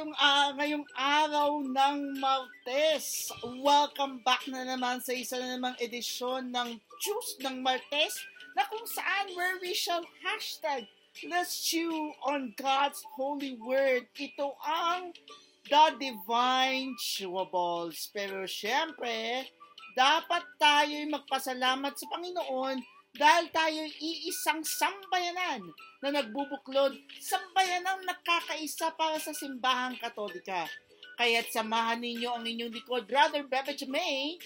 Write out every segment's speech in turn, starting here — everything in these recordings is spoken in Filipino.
naman kayong uh, ngayong araw ng Martes. Welcome back na naman sa isa na namang edisyon ng Choose ng Martes na kung saan where we shall hashtag Let's chew on God's holy word. Ito ang the divine chewables. Pero syempre, dapat tayo'y magpasalamat sa Panginoon dahil tayo iisang sambayanan na nagbubuklod, sambayanang nakakaisa para sa simbahang katolika. Kaya't samahan ninyo ang inyong likod, Brother Beverage May,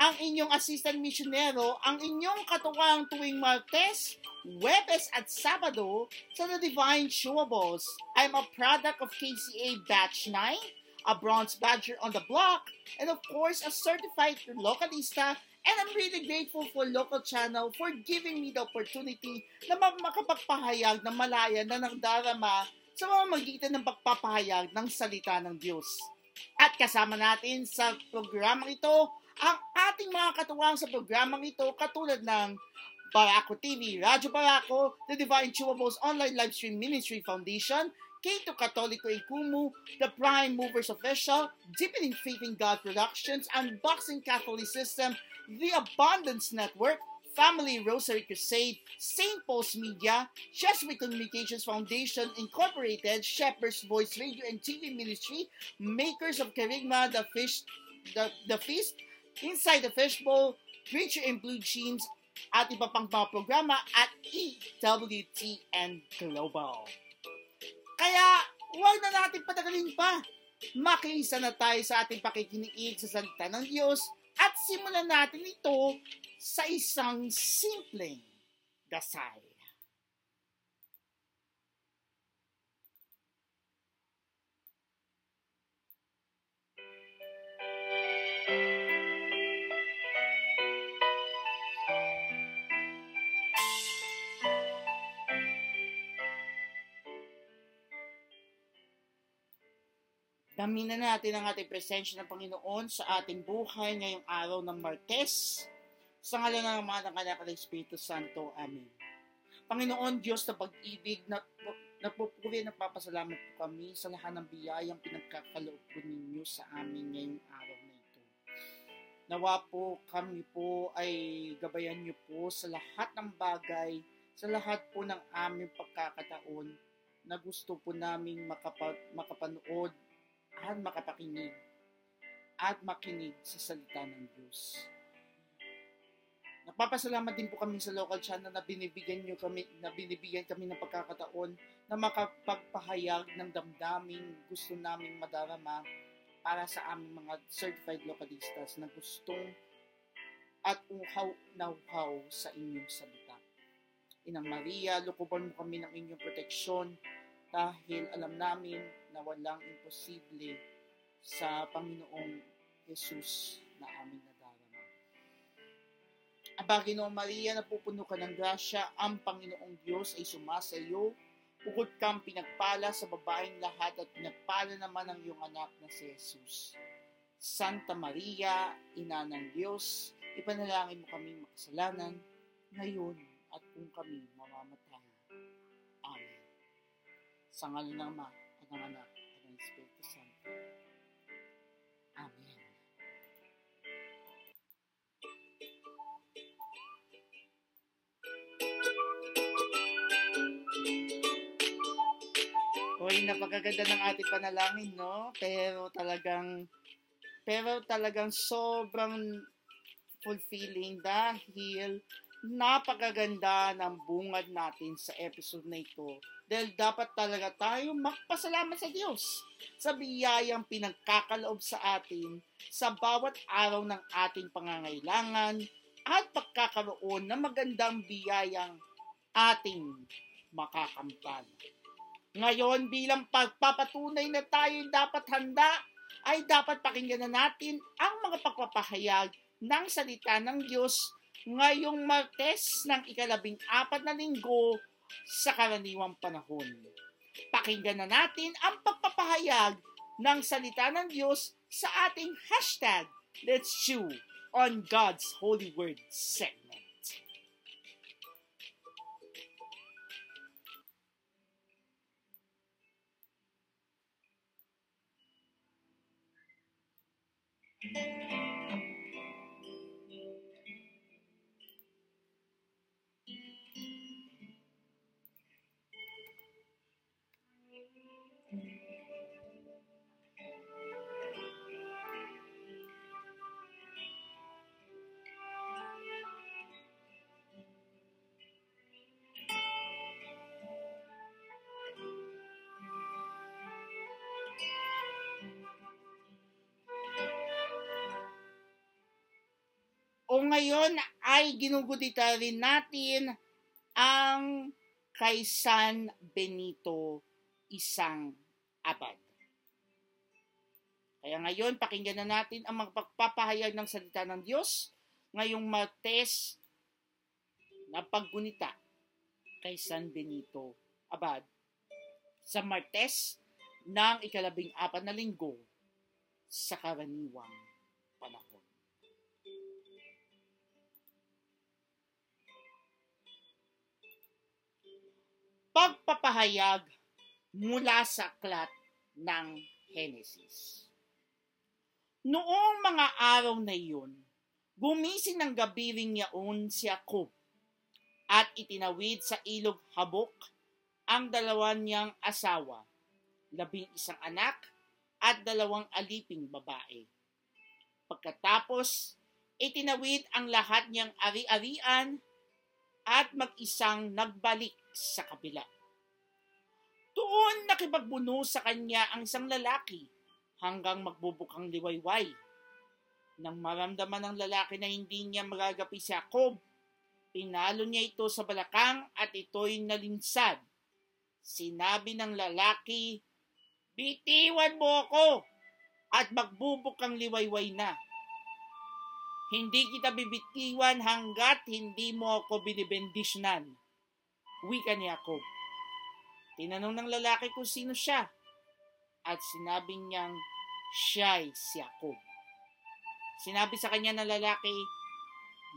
ang inyong assistant missionero, ang inyong katuwang tuwing Martes, Webes at Sabado sa The Divine Chewables. I'm a product of KCA Batch 9, a bronze badger on the block, and of course, a certified localista And I'm really grateful for local channel for giving me the opportunity na makapagpahayag ng malaya na nagdarama sa mga magitan ng pagpapahayag ng salita ng Diyos. At kasama natin sa programang ito ang ating mga katuwang sa programang ito katulad ng Barako TV, Radyo Barako, The Divine Chewables Online Live Stream Ministry Foundation, K2 Catholico Ikumu, The Prime Movers Official, Deepening Faith in God Productions, Unboxing Catholic System, The Abundance Network, Family Rosary Crusade, St. Paul's Media, Jesuit Communications Foundation Incorporated, Shepherd's Voice Radio and TV Ministry, Makers of Kerigma, The Fish, The, the Feast, Inside the Fishbowl, Preacher in Blue Jeans, at iba pang mga programa at EWTN Global. Kaya, huwag na natin patagalin pa. Makiisa na tayo sa ating pakikiniig sa salita ng Diyos at simulan natin ito sa isang simpleng dasal. Damina natin ang ating presensya ng Panginoon sa ating buhay ngayong araw ng Martes. Sa ngalan ng mga ng ng Espiritu Santo. Amen. Panginoon Diyos na pag-ibig, na, nagpupuri na papasalamat po kami sa lahat ng biyayang pinagkakaloob po ninyo sa amin ngayong araw na ito. Nawa po kami po ay gabayan niyo po sa lahat ng bagay, sa lahat po ng aming pagkakataon na gusto po naming makapa, makapanood at makapakinig at makinig sa salita ng Diyos. Nagpapasalamat din po kami sa local channel na binibigyan niyo kami na binibigyan kami ng pagkakataon na makapagpahayag ng damdaming gusto naming madarama para sa aming mga certified localistas na gustong at uhaw na uhaw sa inyong salita. Inang Maria, lukuban mo kami ng inyong proteksyon dahil alam namin na walang imposible sa Panginoong Jesus na aming nadarama. Aba, Ginoong Maria, napupuno ka ng grasya, ang Panginoong Diyos ay sumasa iyo. Bukod kang pinagpala sa babaeng lahat at pinagpala naman ang iyong anak na si Jesus. Santa Maria, Ina ng Diyos, ipanalangin mo kami makasalanan, ngayon at kung kami mamamatay. Amen. Sa ngalan ng Ama, ng Anak at ng Espiritu Santo. Amen. Hoy, napakaganda ng ating panalangin, no? Pero talagang pero talagang sobrang fulfilling dahil napakaganda ng bungad natin sa episode na ito dahil dapat talaga tayo magpasalamat sa Diyos sa biyayang pinagkakaloob sa atin sa bawat araw ng ating pangangailangan at pagkakaroon ng magandang biyayang ating makakamtan. Ngayon, bilang pagpapatunay na tayo dapat handa, ay dapat pakinggan na natin ang mga pagpapahayag ng salita ng Diyos ngayong Martes ng ikalabing apat na linggo sa karaniwang panahon. Pakinggan na natin ang pagpapahayag ng salita ng Diyos sa ating hashtag Let's Chew on God's Holy Word segment. Ngayon ay ginugudita rin natin ang kay San Benito isang abad. Kaya ngayon, pakinggan na natin ang magpapahayag ng salita ng Diyos ngayong Martes na paggunita kay San Benito Abad sa Martes ng ikalabing apat na linggo sa karaniwang Pagpapahayag mula sa aklat ng Genesis. Noong mga araw na iyon, gumising ng gabi ring yaon si Jacob at itinawid sa ilog Habok ang dalawa niyang asawa, labing isang anak at dalawang aliping babae. Pagkatapos, itinawid ang lahat niyang ari-arian at mag-isang nagbalik sa kabila. Doon nakipagbuno sa kanya ang isang lalaki hanggang magbubukang liwayway. Nang maramdaman ng lalaki na hindi niya magagapi si Jacob, pinalo niya ito sa balakang at ito'y nalinsad. Sinabi ng lalaki, Bitiwan mo ako at magbubukang liwayway na. Hindi kita bibitiwan hanggat hindi mo ako binibendisyonan. Wika ni Jacob. Tinanong ng lalaki kung sino siya at sinabi niyang siya'y si Jacob. Sinabi sa kanya ng lalaki,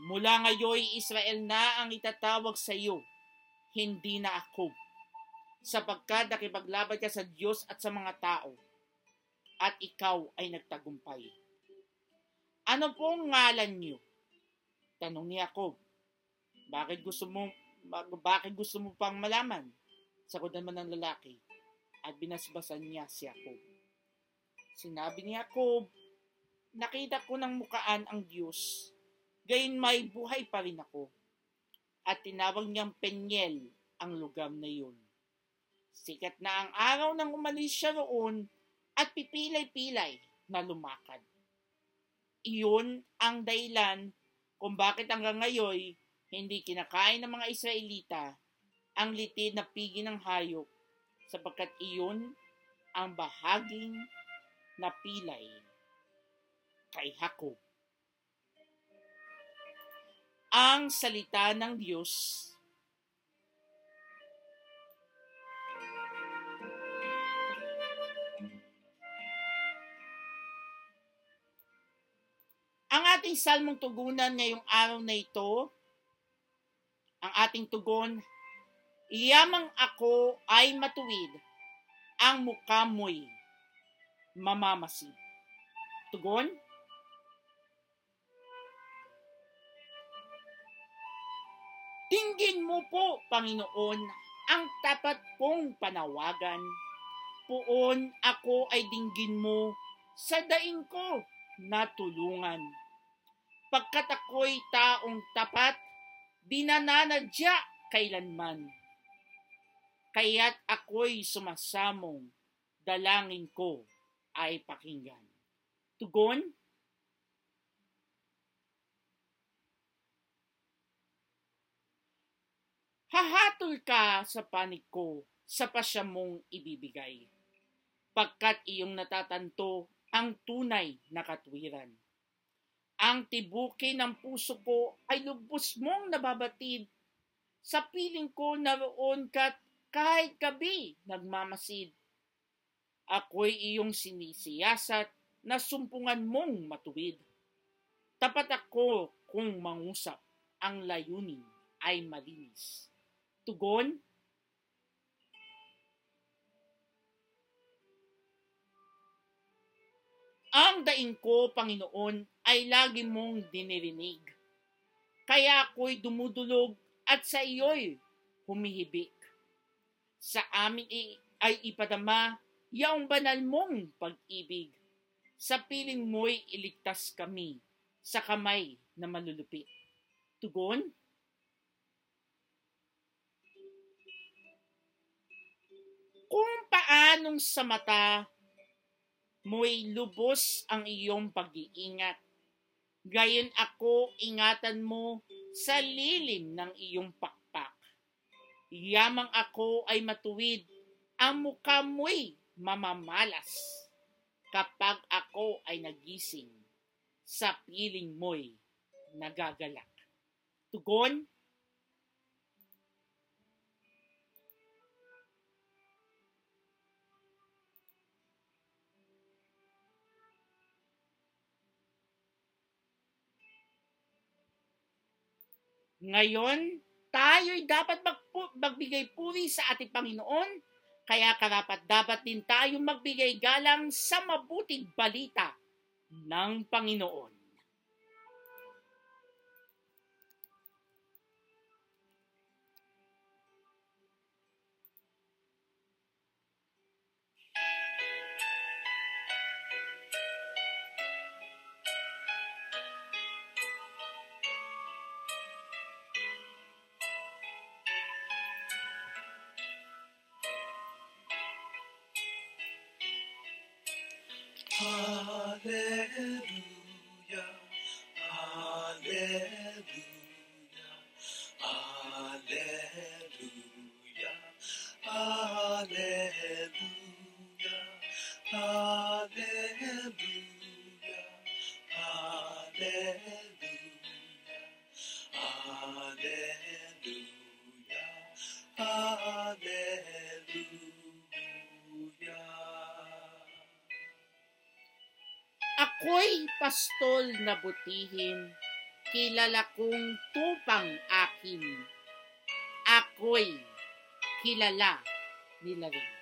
Mula ngayon Israel na ang itatawag sa iyo, hindi na Jacob, sapagkat nakipaglaban ka sa Diyos at sa mga tao, at ikaw ay nagtagumpay. Ano pong ngalan niyo? Tanong ni Jacob. Bakit gusto mo bakit gusto mo pang malaman? Sagot naman ng lalaki at binasbasan niya si Jacob. Sinabi ni Jacob, nakita ko ng mukaan ang Diyos, gayon may buhay pa rin ako. At tinawag niyang Penyel ang lugar na yun. Sikat na ang araw nang umalis siya roon at pipilay-pilay na lumakad. Iyon ang dahilan kung bakit hanggang ngayon hindi kinakain ng mga Israelita ang litid na pigi ng hayop sapagkat iyon ang bahaging napilay kay Jacob. Ang salita ng Diyos Ang ating salmong tugunan ngayong araw na ito, ang ating tugon Iyamang ako ay matuwid, ang mukha mo'y mamamasid. Tugon? Tingin mo po, Panginoon, ang tapat kong panawagan. Poon ako ay dinggin mo sa daing ko na tulungan. Pagkat ako'y taong tapat, dinananadya kailanman kaya't ako'y sumasamong, dalangin ko ay pakinggan. Tugon? Hahatol ka sa panig ko sa pasya mong ibibigay, pagkat iyong natatanto ang tunay na katwiran. Ang tibuki ng puso ko ay lubos mong nababatid. Sa piling ko naroon ka't kahit gabi nagmamasid. Ako'y iyong sinisiyasat na sumpungan mong matuwid. Tapat ako kung mangusap, ang layunin ay malinis. Tugon, Ang daing ko, Panginoon, ay lagi mong dinirinig. Kaya ako'y dumudulog at sa iyo'y humihibik. Sa amin ay ipadama yaong banal mong pag-ibig. Sa piling mo'y iligtas kami sa kamay na malulupit. Tugon? Kung paanong sa mata mo'y lubos ang iyong pag-iingat. Gayon ako ingatan mo sa lilim ng iyong pakpak. Yamang ako ay matuwid, ang mukha mo'y mamamalas. Kapag ako ay nagising, sa piling mo'y nagagalak. Tugon, Ngayon, tayo'y dapat magpu- magbigay puri sa ating Panginoon, kaya karapat dapat din tayo magbigay galang sa mabuting balita ng Panginoon. fire. Pastol na butihin, kilala kong tupang akin. Ako'y kilala nila rin.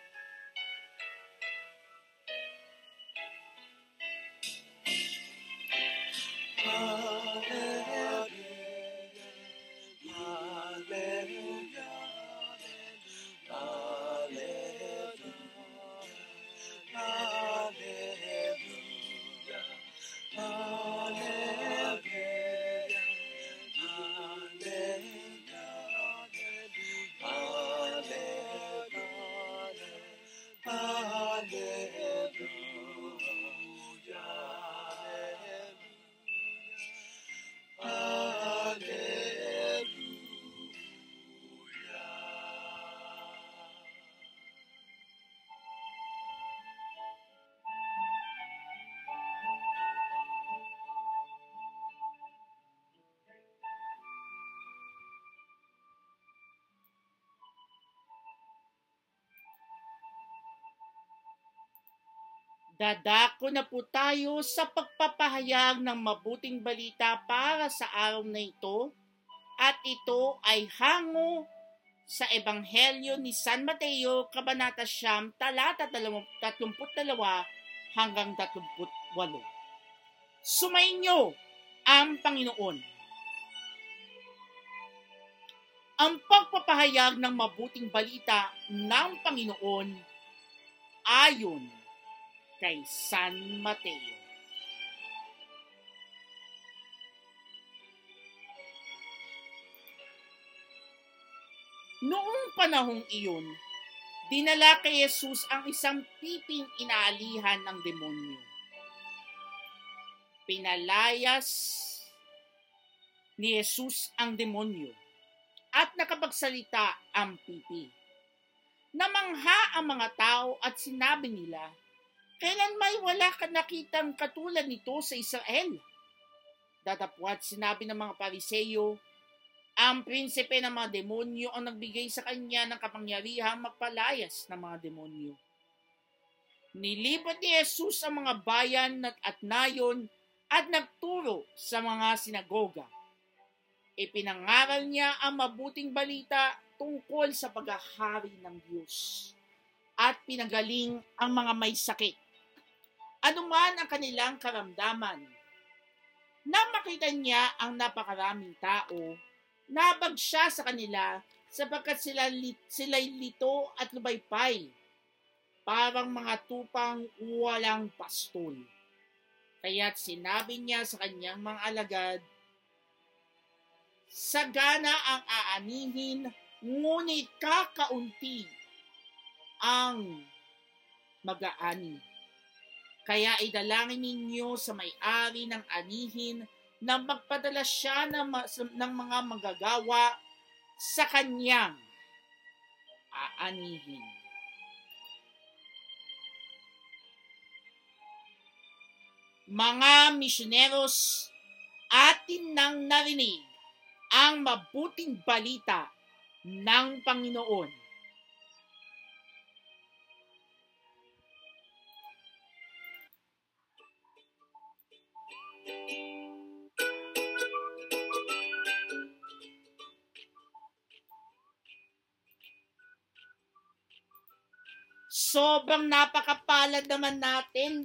Dadako na po tayo sa pagpapahayag ng mabuting balita para sa araw na ito at ito ay hango sa Ebanghelyo ni San Mateo, Kabanata Siyam, talata 32 hanggang 38. Sumainyo ang Panginoon. Ang pagpapahayag ng mabuting balita ng Panginoon ayon kay San Mateo. Noong panahong iyon, dinala kay Jesus ang isang piping inaalihan ng demonyo. Pinalayas ni Jesus ang demonyo at nakapagsalita ang pipi. Namangha ang mga tao at sinabi nila, Kailan may wala ka nakitang katulad nito sa Israel? Datapwat sinabi ng mga pariseyo, ang prinsipe ng mga demonyo ang nagbigay sa kanya ng kapangyarihang magpalayas ng mga demonyo. Nilibot ni Jesus ang mga bayan at, at nayon at nagturo sa mga sinagoga. Ipinangaral niya ang mabuting balita tungkol sa paghahari ng Diyos at pinagaling ang mga may sakit. Anuman ang kanilang karamdaman. Nang makita niya ang napakaraming tao, nabag siya sa kanila sapagkat sila li- sila'y lito at lubaypay, parang mga tupang walang pastol. Kaya't sinabi niya sa kanyang mga alagad, Sagana ang aanihin, ngunit kakaunti ang mag-aani. Kaya idalangin ninyo sa may-ari ng anihin na magpadala siya ng, ng mga magagawa sa kanyang aanihin. Mga misyoneros, atin nang narinig ang mabuting balita ng Panginoon. Sobrang napakapalad naman natin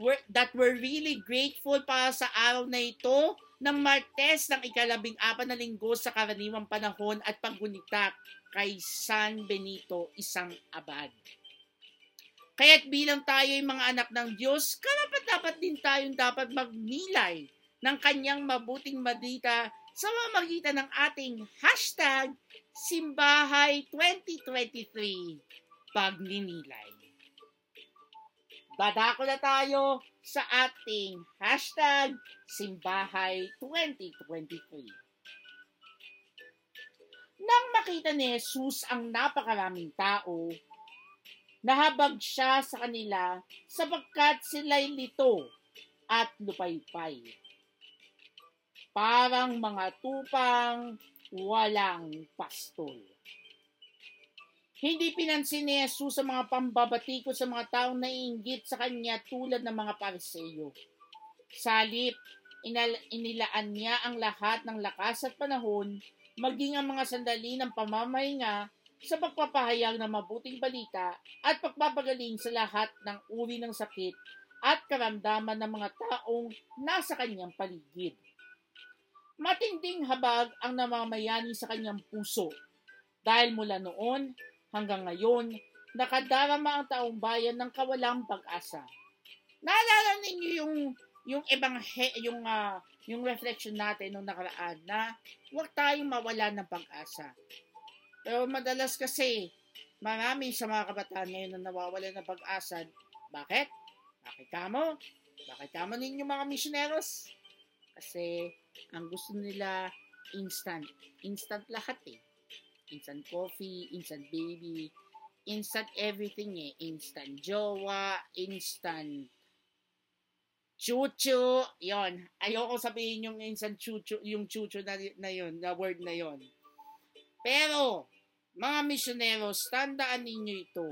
we're, that we're really grateful para sa araw na ito ng Martes ng ikalabing apat na linggo sa karaniwang panahon at paggunita kay San Benito, isang abad. Kaya't bilang tayo ay mga anak ng Diyos, karapat dapat din tayong dapat magnilay ng kanyang mabuting madita sa mamagitan ng ating hashtag Simbahay 2023 pagninilay. Dadako na tayo sa ating hashtag Simbahay 2023. Nang makita ni Jesus ang napakaraming tao, nahabag siya sa kanila sapagkat sila'y lito at lupaypay. Parang mga tupang walang pastol. Hindi pinansin ni Jesus sa mga pambabatiko sa mga taong naiinggit sa kanya tulad ng mga pariseyo. Salip, inal- inilaan niya ang lahat ng lakas at panahon, maging ang mga sandali ng pamamahinga sa pagpapahayag ng mabuting balita at pagpapagaling sa lahat ng uri ng sakit at karamdaman ng mga taong nasa kanyang paligid. Matinding habag ang namamayani sa kanyang puso dahil mula noon hanggang ngayon, nakadarama ang taong bayan ng kawalang pag-asa. Naalala ninyo yung yung ebanghe, yung uh, yung reflection natin nung nakaraan na huwag tayong mawala ng pag-asa. Pero madalas kasi marami sa mga kabataan ngayon na nawawala ng pag-asa. Bakit? Bakit kamo? Bakit kamo ninyo mga missioneros? Kasi ang gusto nila instant. Instant lahat eh instant coffee, instant baby, instant everything eh. Instant jowa, instant chuchu, yon. Ayoko sabihin yung instant chuchu, yung chuchu na, na yon, na word na yon. Pero, mga misyoneros, tandaan ninyo ito.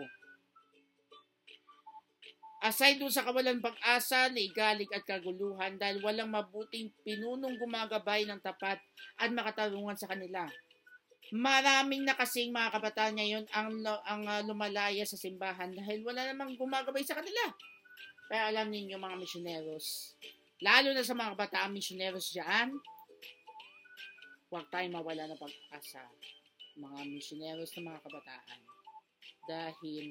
Aside dun sa kawalan pag-asa, ligalig at kaguluhan dahil walang mabuting pinunong gumagabay ng tapat at makatarungan sa kanila. Maraming na kasing mga kabataan ngayon ang, ang uh, lumalaya sa simbahan dahil wala namang gumagabay sa kanila. Kaya alam ninyo mga misyoneros, lalo na sa mga kabataan misyoneros dyan, huwag tayong mawala ng pag-asa mga misyoneros na mga kabataan dahil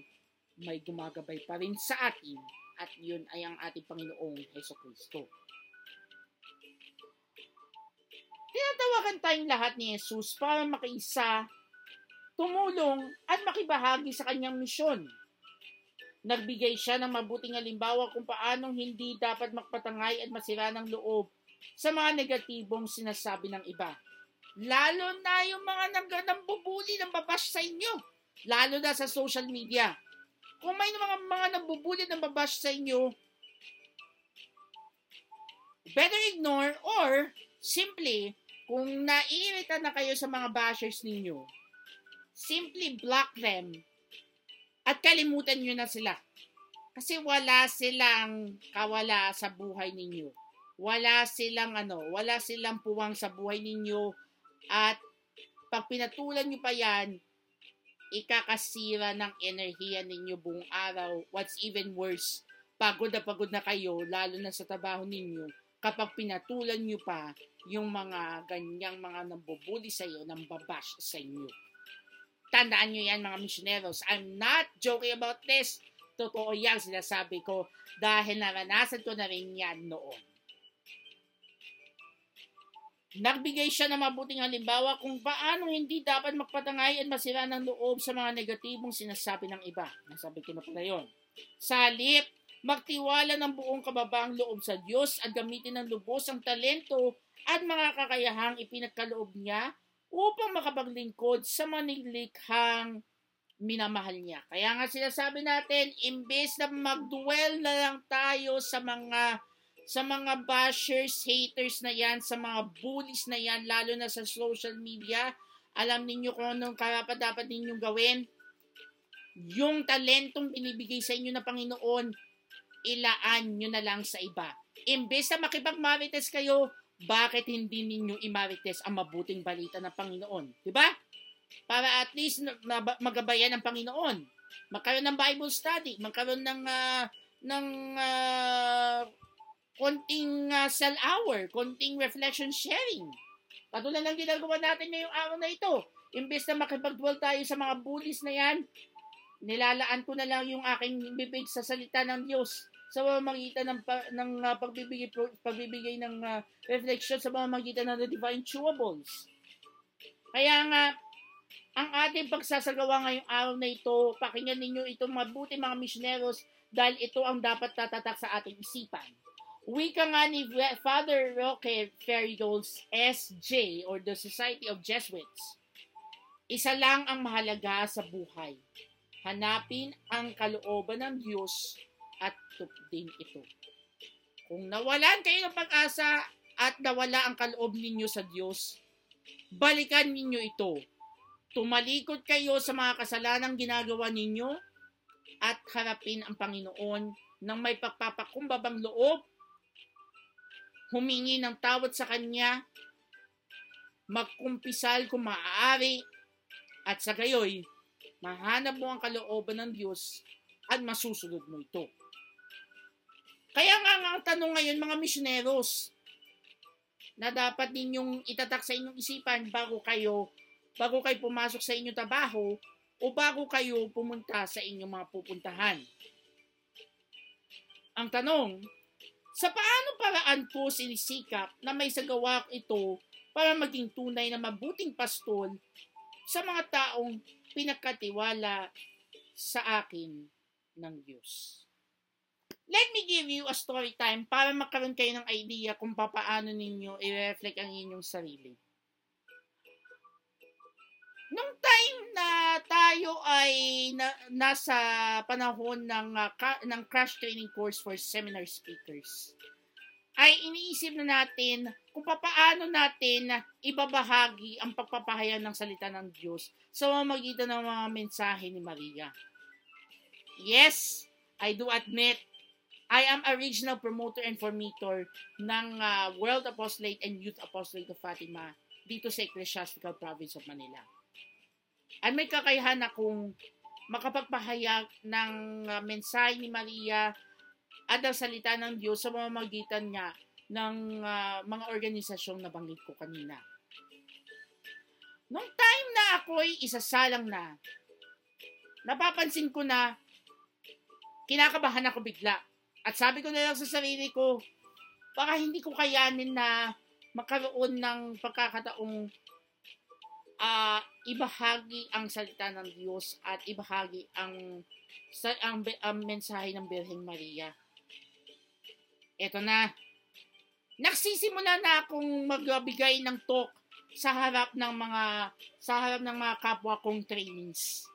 may gumagabay pa rin sa atin at yun ay ang ating Panginoong Heso Kristo. Tinatawagan tayong lahat ni Jesus para makiisa, tumulong at makibahagi sa kanyang misyon. Nagbigay siya ng mabuting halimbawa kung paanong hindi dapat magpatangay at masira ng loob sa mga negatibong sinasabi ng iba. Lalo na yung mga nambubuli ng babash sa inyo. Lalo na sa social media. Kung may mga, mga nambubuli ng babash sa inyo, better ignore or simply kung naiirita na kayo sa mga bashers ninyo, simply block them at kalimutan nyo na sila. Kasi wala silang kawala sa buhay ninyo. Wala silang ano, wala silang puwang sa buhay ninyo at pag pinatulan nyo pa yan, ikakasira ng enerhiya ninyo buong araw. What's even worse, pagod na pagod na kayo, lalo na sa trabaho ninyo, kapag pinatulan nyo pa yung mga ganyang mga nambubuli sa iyo, nambabash sa inyo. Tandaan nyo yan mga missioneros. I'm not joking about this. Totoo yan sinasabi ko dahil naranasan ko na rin yan noon. Nagbigay siya ng mabuting halimbawa kung paano hindi dapat magpatangay at masira ng loob sa mga negatibong sinasabi ng iba. Nasabi ko na pala yun. Sa magtiwala ng buong kababaang loob sa Diyos at gamitin ng lubos ang talento at mga kakayahang ipinagkaloob niya upang makapaglingkod sa manilikhang minamahal niya. Kaya nga sinasabi natin, imbes na magduel na lang tayo sa mga sa mga bashers, haters na yan, sa mga bullies na yan, lalo na sa social media, alam ninyo kung anong karapat dapat ninyong gawin. Yung talentong binibigay sa inyo na Panginoon, ilaan nyo na lang sa iba. Imbes na makipagmarites kayo, bakit hindi ninyo imarites ang mabuting balita ng Panginoon? Diba? Para at least magabayan ng Panginoon. Magkaroon ng Bible study, magkaroon ng uh, ng uh, konting uh, cell hour, konting reflection sharing. Katulad ng ginagawa natin ngayong araw na ito. Imbes na makipagdual tayo sa mga bullies na yan, nilalaan ko na lang yung aking bibig sa salita ng Diyos sa pamamagitan ng, ng uh, pagbibigay, pagbibigay ng uh, reflection sa pamamagitan ng the divine chewables. Kaya nga, ang ating pagsasagawa ngayong araw na ito, pakinggan ninyo itong mabuti mga missioneros dahil ito ang dapat tatatak sa ating isipan. Wika nga ni Father Roque Ferrigols SJ or the Society of Jesuits. Isa lang ang mahalaga sa buhay. Hanapin ang kalooban ng Diyos at tupdin ito. Kung nawalan kayo ng pag-asa at nawala ang kaloob ninyo sa Diyos, balikan ninyo ito. Tumalikod kayo sa mga kasalanang ginagawa ninyo at harapin ang Panginoon ng may pagpapakumbabang loob humingi ng tawad sa Kanya, magkumpisal kung maaari, at sa gayoy, mahanap mo ang kalooban ng Diyos at masusunod mo ito. Kaya nga ang tanong ngayon mga misyoneros, na dapat ninyong itatak sa inyong isipan bago kayo bago kayo pumasok sa inyong trabaho o bago kayo pumunta sa inyong mga pupuntahan. Ang tanong, sa paano paraan po sinisikap na may sagawa ito para maging tunay na mabuting pastol sa mga taong pinakatiwala sa akin ng Diyos. Let me give you a story time para magkaroon kayo ng idea kung paano ninyo i-reflect ang inyong sarili. Nung time na tayo ay na, nasa panahon ng uh, ka, ng crash training course for seminar speakers, ay iniisip na natin kung paano natin ibabahagi ang pagpapahayag ng salita ng Diyos sa mamagitan ng mga mensahe ni Maria. Yes, I do admit I am a regional promoter and formator ng uh, World Apostolate and Youth Apostolate of Fatima dito sa Ecclesiastical Province of Manila ay may kakayahan akong makapagpahayag ng uh, mensahe ni Maria at ang salita ng Diyos sa mamamagitan niya ng uh, mga organisasyong nabanggit ko kanina. Nung time na ako'y isasalang na, napapansin ko na kinakabahan ako bigla. At sabi ko na lang sa sarili ko, baka hindi ko kayanin na magkaroon ng pagkakataong uh, ibahagi ang salita ng Diyos at ibahagi ang sa, ang, ang mensahe ng Birhen Maria. Ito na. Nagsisimula na akong magbigay ng talk sa harap ng mga sa harap ng mga kapwa kong trainings.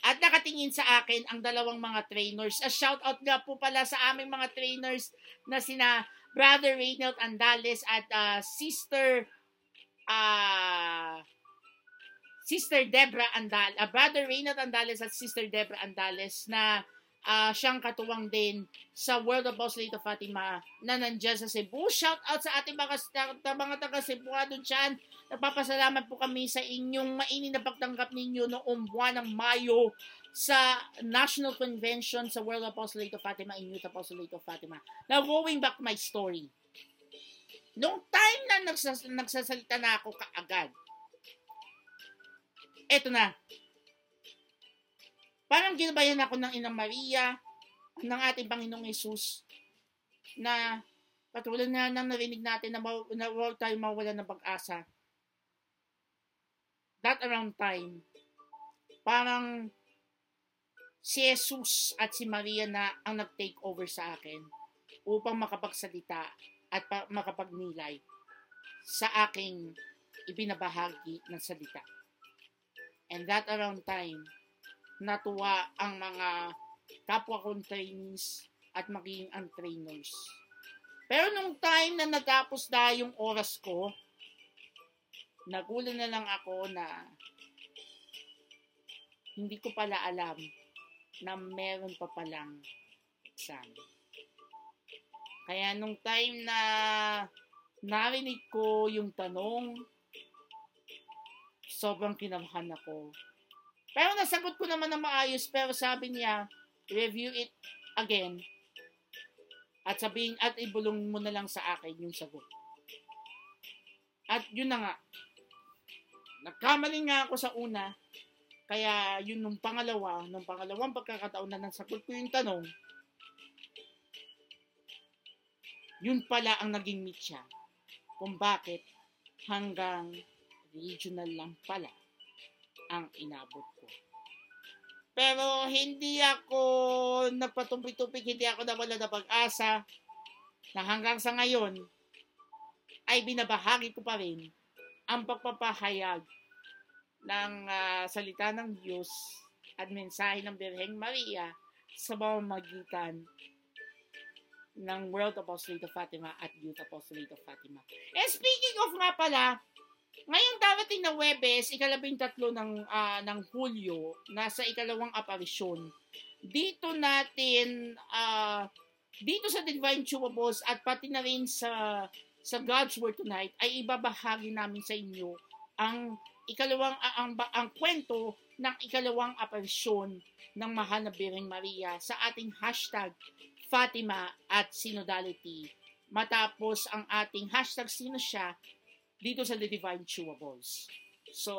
At nakatingin sa akin ang dalawang mga trainers. A shout out nga po pala sa aming mga trainers na sina Brother Reynald Andales at uh, Sister uh, Sister Debra Andal, uh, Brother Reynald Andales at Sister Debra Andales na uh, siyang katuwang din sa World of Apostolate of Fatima na nandiyan sa Cebu. Shout out sa ating mga, mga taga Cebuano dyan. Nagpapasalamat po kami sa inyong mainit na pagtanggap ninyo noong buwan ng Mayo sa National Convention sa World Apostolate of Fatima in Youth Apostolate of Fatima. Now, going back my story. Nung time na nagsas- nagsasalita na ako kaagad, eto na. Parang ginabayan ako ng Inang Maria, ng ating Panginoong Yesus, na katulad na nang narinig natin na, maw- na huwag tayo mawala ng pag-asa. That around time, parang si Jesus at si Maria na ang nag-take over sa akin upang makapagsalita at pa- makapagnilay sa aking ibinabahagi ng salita. And that around time, natuwa ang mga kapwa kong trainees at maging ang trainers. Pero nung time na natapos na yung oras ko, nagulan na lang ako na hindi ko pala alam na meron pa palang exam. Kaya nung time na narinig ko yung tanong, sobrang kinabahan ako. Pero nasagot ko naman na maayos, pero sabi niya, review it again at sabihin at ibulong mo na lang sa akin yung sagot. At yun na nga. Nagkamali nga ako sa una. Kaya yun nung pangalawa, nung pangalawang pagkakataon na nasagot ko yung tanong, yun pala ang naging mitya kung bakit hanggang regional lang pala ang inabot ko. Pero hindi ako nagpatumpik-tumpik, hindi ako nawala na pag-asa na hanggang sa ngayon ay binabahagi ko pa rin ang pagpapahayag ng ah, salita ng Diyos at mensahe ng Birheng Maria sa pamamagitan ng World Apostolate of Fatima at Youth Apostolate of Fatima. And speaking of nga pala, ngayong darating na Webes, ikalabing tatlo ng, ah, ng Hulyo, nasa ikalawang aparisyon, dito natin, ah, dito sa Divine Chewables at pati na rin sa sa God's Word tonight ay ibabahagi namin sa inyo ang ikalawang ang, ang, ang kwento ng ikalawang aparisyon ng Mahal na Bireng Maria sa ating hashtag Fatima at Synodality matapos ang ating hashtag sino siya dito sa The Divine Chewables. So,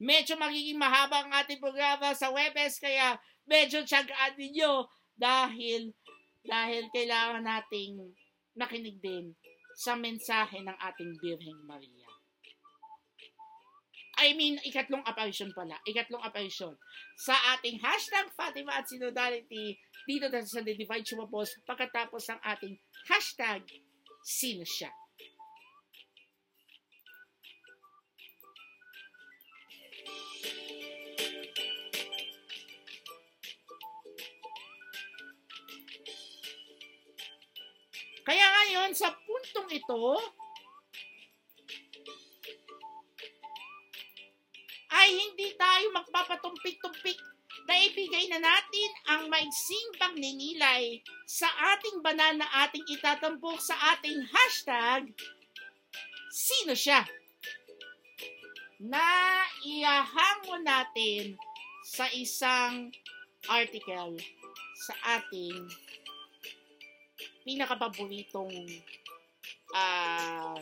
medyo magiging mahaba ang ating programa sa Webes kaya medyo tsagaan ninyo dahil dahil kailangan nating nakinig din sa mensahe ng ating Birheng Maria. I mean, ikatlong apparition pala. Ikatlong apparition. Sa ating hashtag Fatima at Synodality dito sa The Divine Chumapos pagkatapos ng ating hashtag Sino siya? Kaya ngayon, sa puntong ito, ay hindi tayo magpapatumpik-tumpik na ibigay na natin ang maigsing pagninilay sa ating banal na ating itatampok sa ating hashtag, sino siya? Na iahango natin sa isang article sa ating pinakapaboritong ah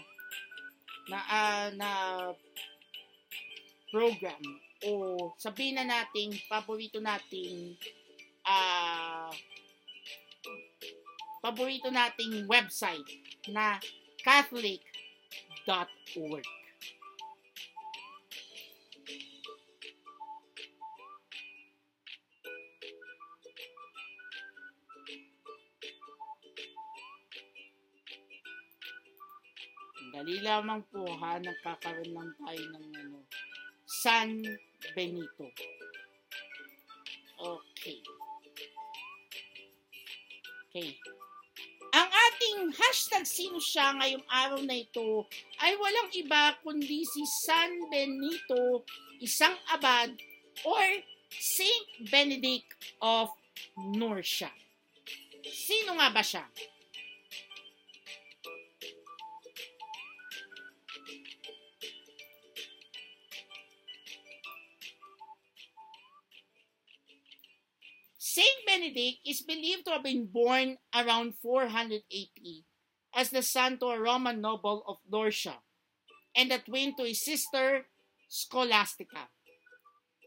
na ah, na program o sabihin na nating paborito nating ah paborito nating website na catholic.org. Dali lamang po ha, nagkakaroon lang tayo ng ano, San Benito. Okay. Okay. Ang ating hashtag sino siya ngayong araw na ito ay walang iba kundi si San Benito, isang abad, or Saint Benedict of Nursia. Sino nga ba siya? Benedict is believed to have been born around 480 as the son to a Roman noble of Norcia and a twin to his sister Scholastica.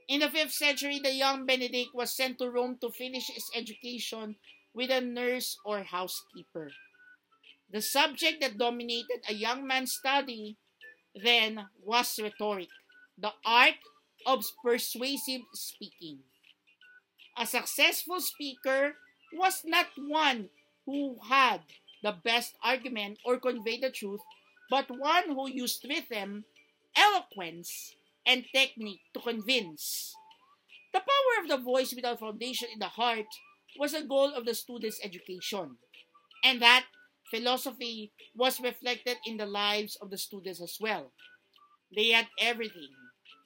In the 5th century, the young Benedict was sent to Rome to finish his education with a nurse or housekeeper. The subject that dominated a young man's study then was rhetoric, the art of persuasive speaking. A successful speaker was not one who had the best argument or conveyed the truth, but one who used rhythm, eloquence, and technique to convince. The power of the voice without foundation in the heart was a goal of the student's education, and that philosophy was reflected in the lives of the students as well. They had everything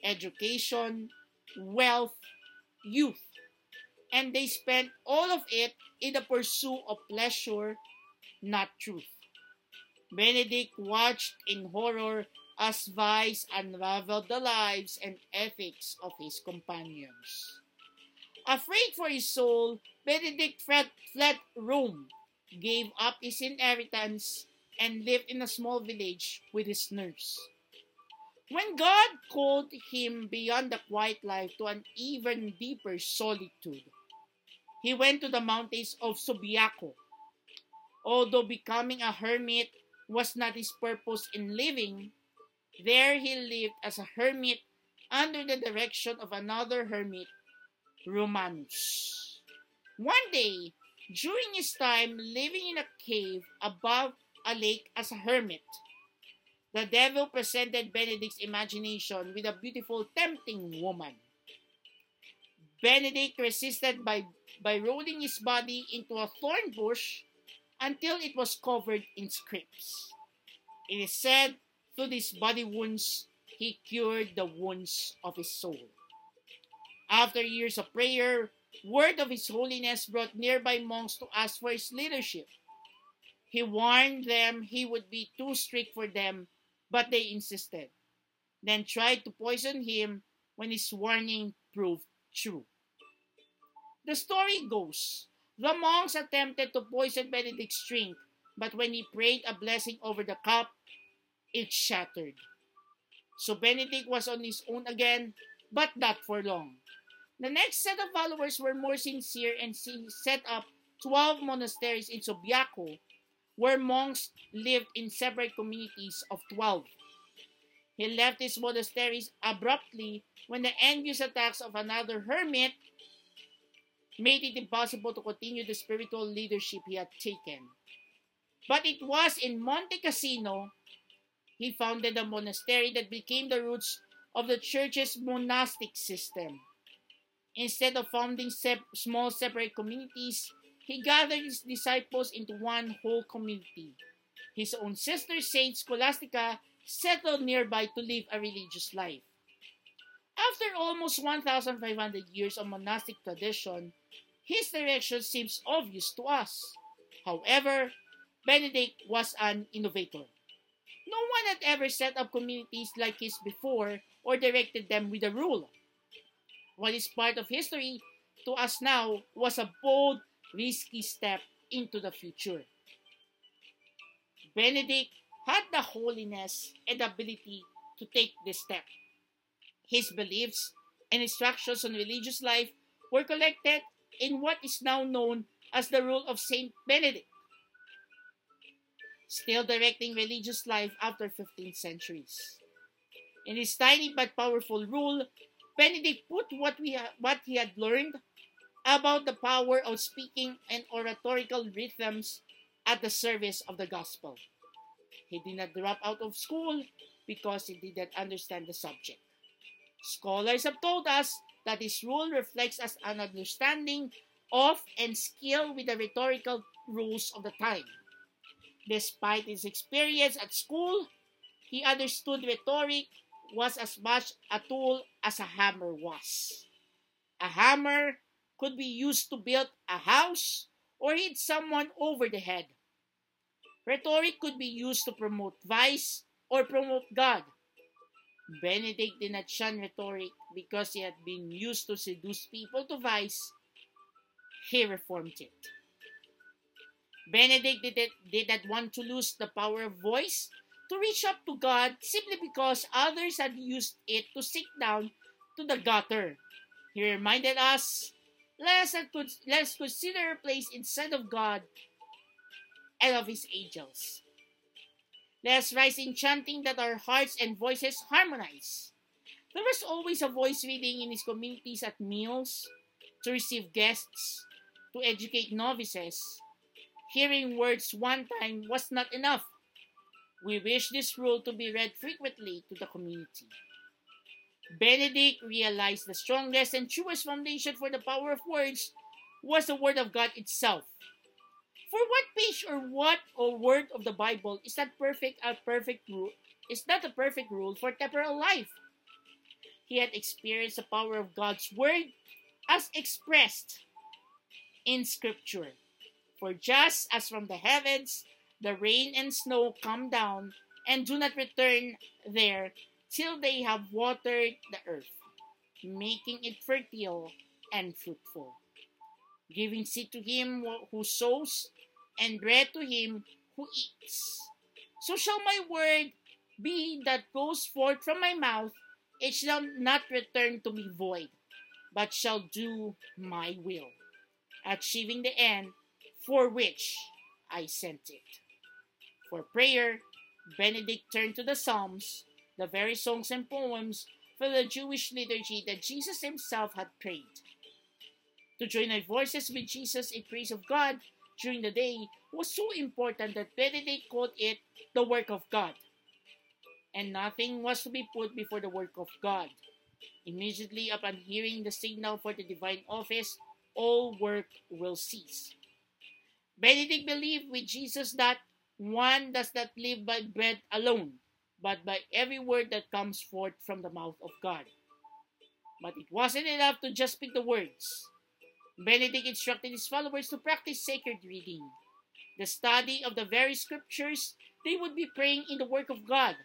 education, wealth, youth, and they spent all of it in the pursuit of pleasure, not truth. Benedict watched in horror as vice unraveled the lives and ethics of his companions. Afraid for his soul, Benedict fled, fled Rome, gave up his inheritance, and lived in a small village with his nurse. When God called him beyond the quiet life to an even deeper solitude, he went to the mountains of Subiaco. Although becoming a hermit was not his purpose in living, there he lived as a hermit under the direction of another hermit, Romanus. One day, during his time living in a cave above a lake as a hermit, the devil presented Benedict's imagination with a beautiful, tempting woman. Benedict resisted by, by rolling his body into a thorn bush until it was covered in scripts. It is said, through these body wounds, he cured the wounds of his soul. After years of prayer, word of his holiness brought nearby monks to ask for his leadership. He warned them he would be too strict for them, but they insisted, then tried to poison him when his warning proved true. The story goes the monks attempted to poison Benedict's drink, but when he prayed a blessing over the cup, it shattered. So Benedict was on his own again, but not for long. The next set of followers were more sincere and set up 12 monasteries in Subiaco, where monks lived in separate communities of 12. He left his monasteries abruptly when the envious attacks of another hermit made it impossible to continue the spiritual leadership he had taken. But it was in Monte Cassino he founded a monastery that became the roots of the church's monastic system. Instead of founding sep- small separate communities, he gathered his disciples into one whole community. His own sister, Saint Scholastica, settled nearby to live a religious life. After almost 1,500 years of monastic tradition, his direction seems obvious to us. However, Benedict was an innovator. No one had ever set up communities like his before or directed them with a rule. What is part of history to us now was a bold, risky step into the future. Benedict had the holiness and ability to take this step. His beliefs and instructions on religious life were collected in what is now known as the Rule of Saint Benedict, still directing religious life after 15 centuries. In his tiny but powerful rule, Benedict put what, we ha- what he had learned about the power of speaking and oratorical rhythms at the service of the gospel. He did not drop out of school because he did not understand the subject. Scholars have told us that his rule reflects as an understanding of and skill with the rhetorical rules of the time. Despite his experience at school, he understood rhetoric was as much a tool as a hammer was. A hammer could be used to build a house or hit someone over the head. Rhetoric could be used to promote vice or promote God. Benedict did not shun rhetoric because he had been used to seduce people to vice. he reformed it. Benedict did, it, did not want to lose the power of voice to reach up to God simply because others had used it to sink down to the gutter. He reminded us, let's, let's consider a place inside of God and of His angels. Let us rise in chanting that our hearts and voices harmonize. There was always a voice reading in his communities at meals, to receive guests, to educate novices. Hearing words one time was not enough. We wish this rule to be read frequently to the community. Benedict realized the strongest and truest foundation for the power of words was the Word of God itself. For what page or what or word of the Bible is that perfect a perfect rule is not a perfect rule for temporal life? He had experienced the power of God's word as expressed in Scripture. For just as from the heavens the rain and snow come down and do not return there till they have watered the earth, making it fertile and fruitful, giving seed to him who sows and bread to him who eats. So shall my word be that goes forth from my mouth, it shall not return to me void, but shall do my will, achieving the end for which I sent it. For prayer, Benedict turned to the Psalms, the very songs and poems for the Jewish liturgy that Jesus himself had prayed. To join our voices with Jesus in praise of God during the day was so important that Benedict called it the work of God. And nothing was to be put before the work of God. Immediately upon hearing the signal for the divine office, all work will cease. Benedict believed with Jesus that one does not live by bread alone, but by every word that comes forth from the mouth of God. But it wasn't enough to just speak the words. Benedict instructed his followers to practice sacred reading, the study of the very scriptures they would be praying in the work of God.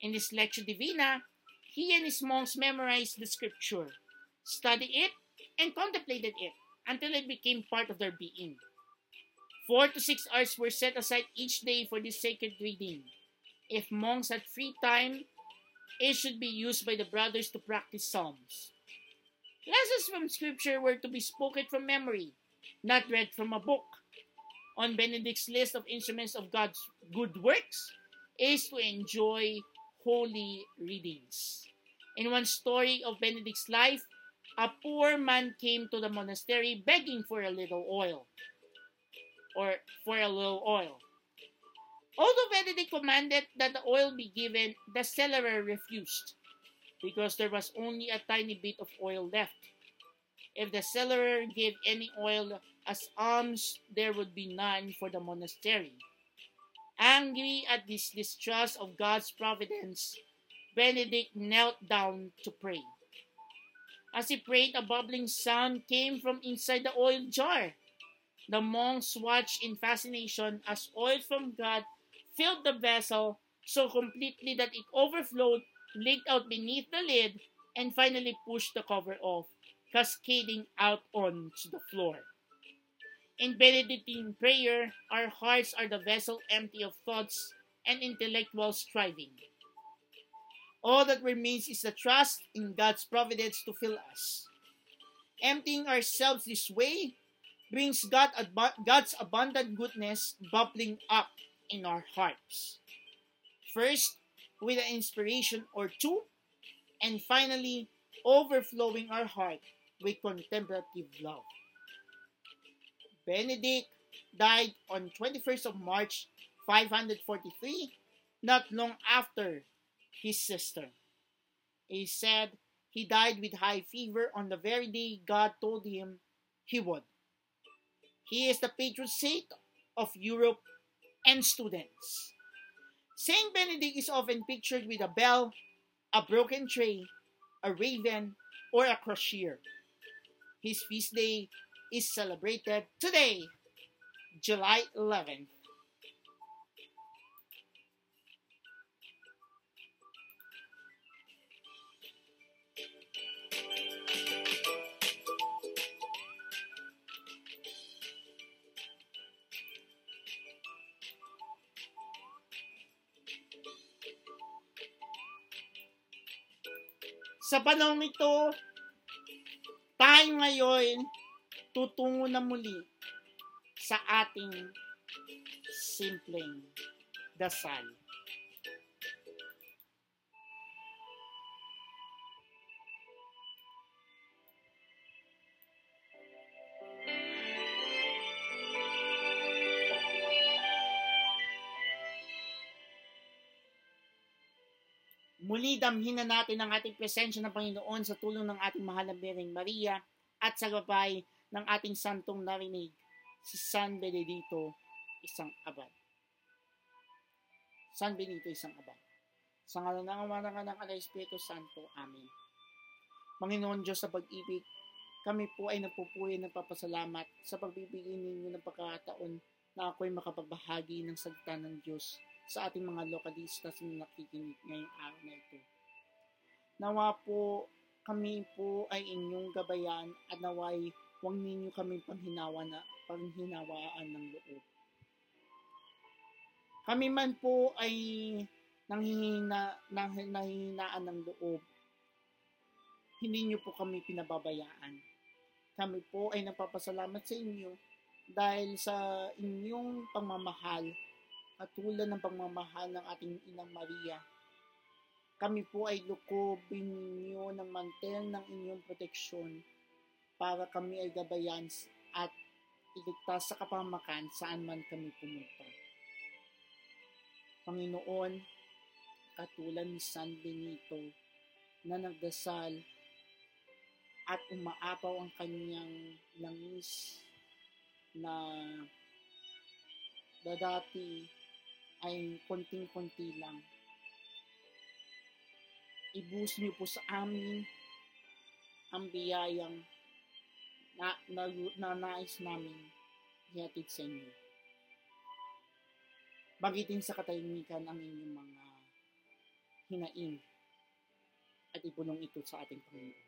In his Lectio Divina, he and his monks memorized the scripture, studied it, and contemplated it until it became part of their being. Four to six hours were set aside each day for this sacred reading. If monks had free time, it should be used by the brothers to practice psalms. Lessons from Scripture were to be spoken from memory, not read from a book. On Benedict's list of instruments of God's good works is to enjoy holy readings. In one story of Benedict's life, a poor man came to the monastery begging for a little oil or for a little oil. Although Benedict commanded that the oil be given, the cellarer refused because there was only a tiny bit of oil left. If the seller gave any oil as alms, there would be none for the monastery. Angry at this distrust of God's providence, Benedict knelt down to pray. As he prayed, a bubbling sound came from inside the oil jar. The monks watched in fascination as oil from God filled the vessel so completely that it overflowed leaked out beneath the lid, and finally pushed the cover off, cascading out onto the floor. In Benedictine prayer, our hearts are the vessel empty of thoughts and intellectual striving. All that remains is the trust in God's providence to fill us. Emptying ourselves this way brings God, God's abundant goodness bubbling up in our hearts. First, with an inspiration or two, and finally, overflowing our heart with contemplative love. Benedict died on 21st of March 543, not long after his sister. He said he died with high fever on the very day God told him he would. He is the patron saint of Europe and students. Saint Benedict is often pictured with a bell, a broken tray, a raven, or a crosier. His feast day is celebrated today, July 11th. Sa panahon ito, tayo ngayon tutungo na muli sa ating simpleng dasal. Muli damhin na natin ang ating presensya ng Panginoon sa tulong ng ating mahal na Bireng Maria at sa gabay ng ating santong narinig, si San Benedito, isang abad. San Benedito, isang abad. Sa ngalan ng Ama ng Anak at Espiritu Santo. Amen. Panginoon Diyos sa pag-ibig, kami po ay nagpupuhay ng papasalamat sa pagbibigay ninyo ng pagkakataon na ako'y makapagbahagi ng salita ng Diyos sa ating mga lokalistas na nakikinig ngayong araw na ito. Nawa po kami po ay inyong gabayan at naway huwag ninyo kami panghinawa na, panghinawaan ng loob. Kami man po ay nanghihina, nang, nanghihinaan ng loob. Hindi nyo po kami pinababayaan. Kami po ay napapasalamat sa inyo dahil sa inyong pagmamahal katulad ng pagmamahal ng ating Inang Maria. Kami po ay lukobin ninyo ng mantel ng inyong proteksyon para kami ay gabayan at iligtas sa kapamakan saan man kami pumunta. Panginoon, katulad ni San Benito na nagdasal at umaapaw ang kanyang langis na dati ay konting-konti lang. Ibus niyo po sa amin ang biyayang na, na, na nais namin ihatid sa inyo. Bagitin sa katahimikan ang inyong mga hinaing at ipunong ito sa ating Panginoon.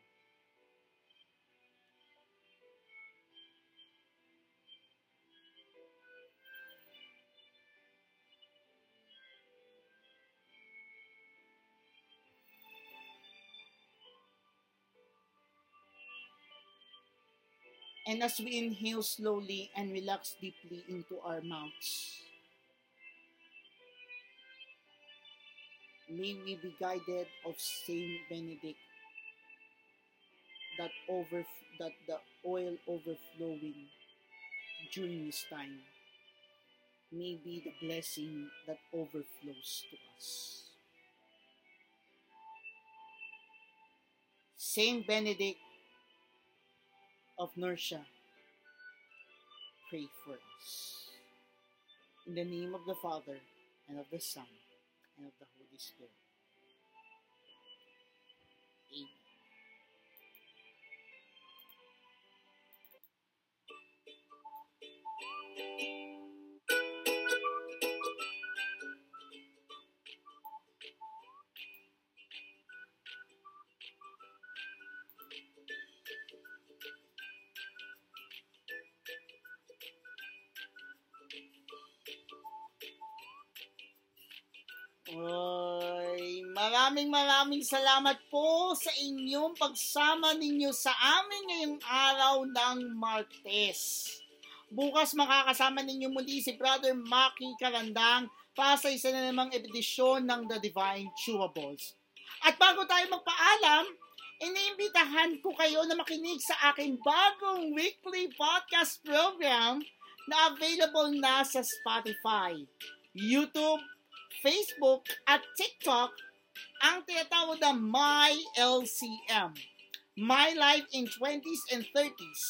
And as we inhale slowly and relax deeply into our mouths, may we be guided of Saint Benedict that over that the oil overflowing during this time may be the blessing that overflows to us. Saint Benedict of Nursia, pray for us. In the name of the Father, and of the Son, and of the Holy Spirit. Amen. Oy, maraming maraming salamat po sa inyong pagsama ninyo sa amin ngayong araw ng Martes. Bukas makakasama ninyo muli si Brother Maki Karandang para sa isa na namang edisyon ng The Divine Chewables. At bago tayo magpaalam, iniimbitahan ko kayo na makinig sa aking bagong weekly podcast program na available na sa Spotify, YouTube, Facebook at TikTok ang tinatawag na My LCM. My Life in 20s and 30s.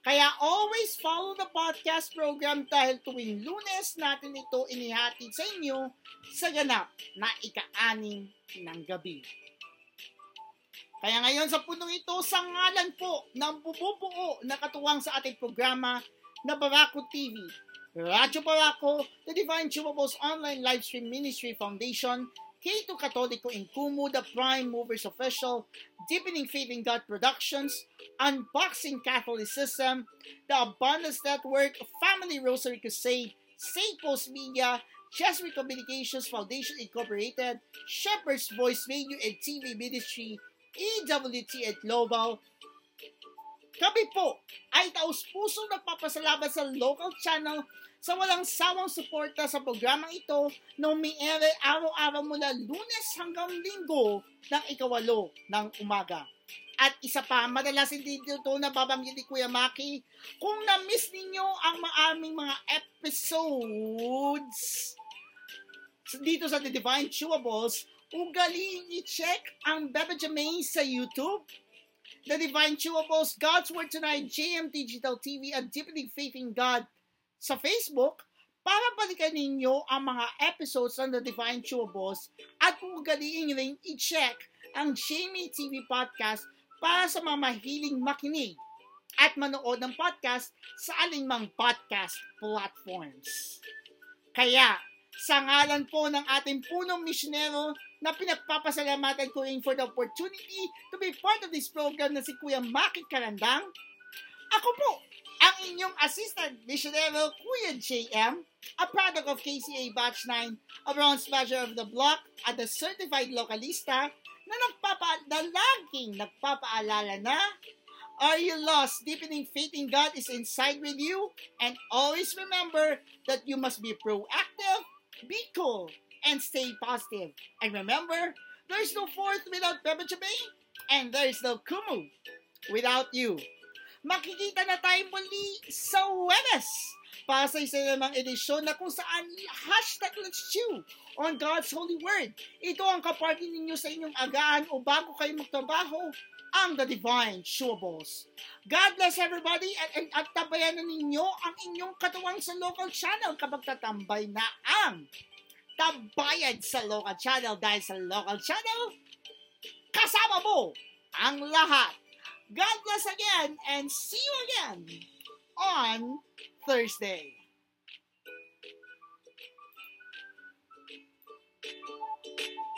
Kaya always follow the podcast program dahil tuwing lunes natin ito inihatid sa inyo sa ganap na ika-anim ng gabi. Kaya ngayon sa punong ito, sa ngalan po ng bububuo na katuwang sa ating programa na Barako TV, Radyo Barako, the Divine Chumables Online Livestream Ministry Foundation, K2 Catholico in Kumu, the Prime Movers Official, Deepening Faith in God Productions, Unboxing Catholicism, the Abundance Network, Family Rosary Crusade, St. Post Media, Jesuit Communications Foundation Incorporated, Shepherd's Voice Radio and TV Ministry, EWT at Global. Kami po ay taus-puso nagpapasalamat sa local channel sa walang sawang suporta sa programang ito na umiere araw-araw mula lunes hanggang linggo ng ikawalo ng umaga. At isa pa, madalas hindi ito nababanggit ni Kuya Maki, kung na-miss ninyo ang maaming mga episodes dito sa The Divine Chewables, ugaliin i-check ang Beba Jermaine sa YouTube, The Divine Chewables, God's Word Tonight, JM Digital TV, at Deepening Faith in God sa Facebook para balikan ninyo ang mga episodes ng The Divine Chewables at ugaliin rin i-check ang Jamie TV Podcast para sa mga mahiling makinig at manood ng podcast sa alinmang podcast platforms. Kaya, sa ngalan po ng ating punong misyonero na pinagpapasalamatan ko rin for the opportunity to be part of this program na si Kuya Maki Karandang, ako po, ang inyong assistant missionero, Kuya JM, a product of KCA Batch 9, a bronze measure of the block at the certified localista na nagpapa na laging nagpapaalala na Are you lost? Deepening faith in God is inside with you. And always remember that you must be proactive, be cool, and stay positive. And remember, there's no fourth without Beba Chabay, and there's no Kumu without you. Makikita na tayo muli sa Webes para sa isa namang edisyon na kung saan hashtag let's chew on God's holy word. Ito ang kaparty ninyo sa inyong agaan o bago kayo magtrabaho, ang The Divine Chewables. God bless everybody at, at, at tabayan na ninyo ang inyong katuwang sa local channel kapag tatambay na ang tambayan sa local channel dahil sa local channel, kasama mo ang lahat. God bless again and see you again on Thursday. Thank you.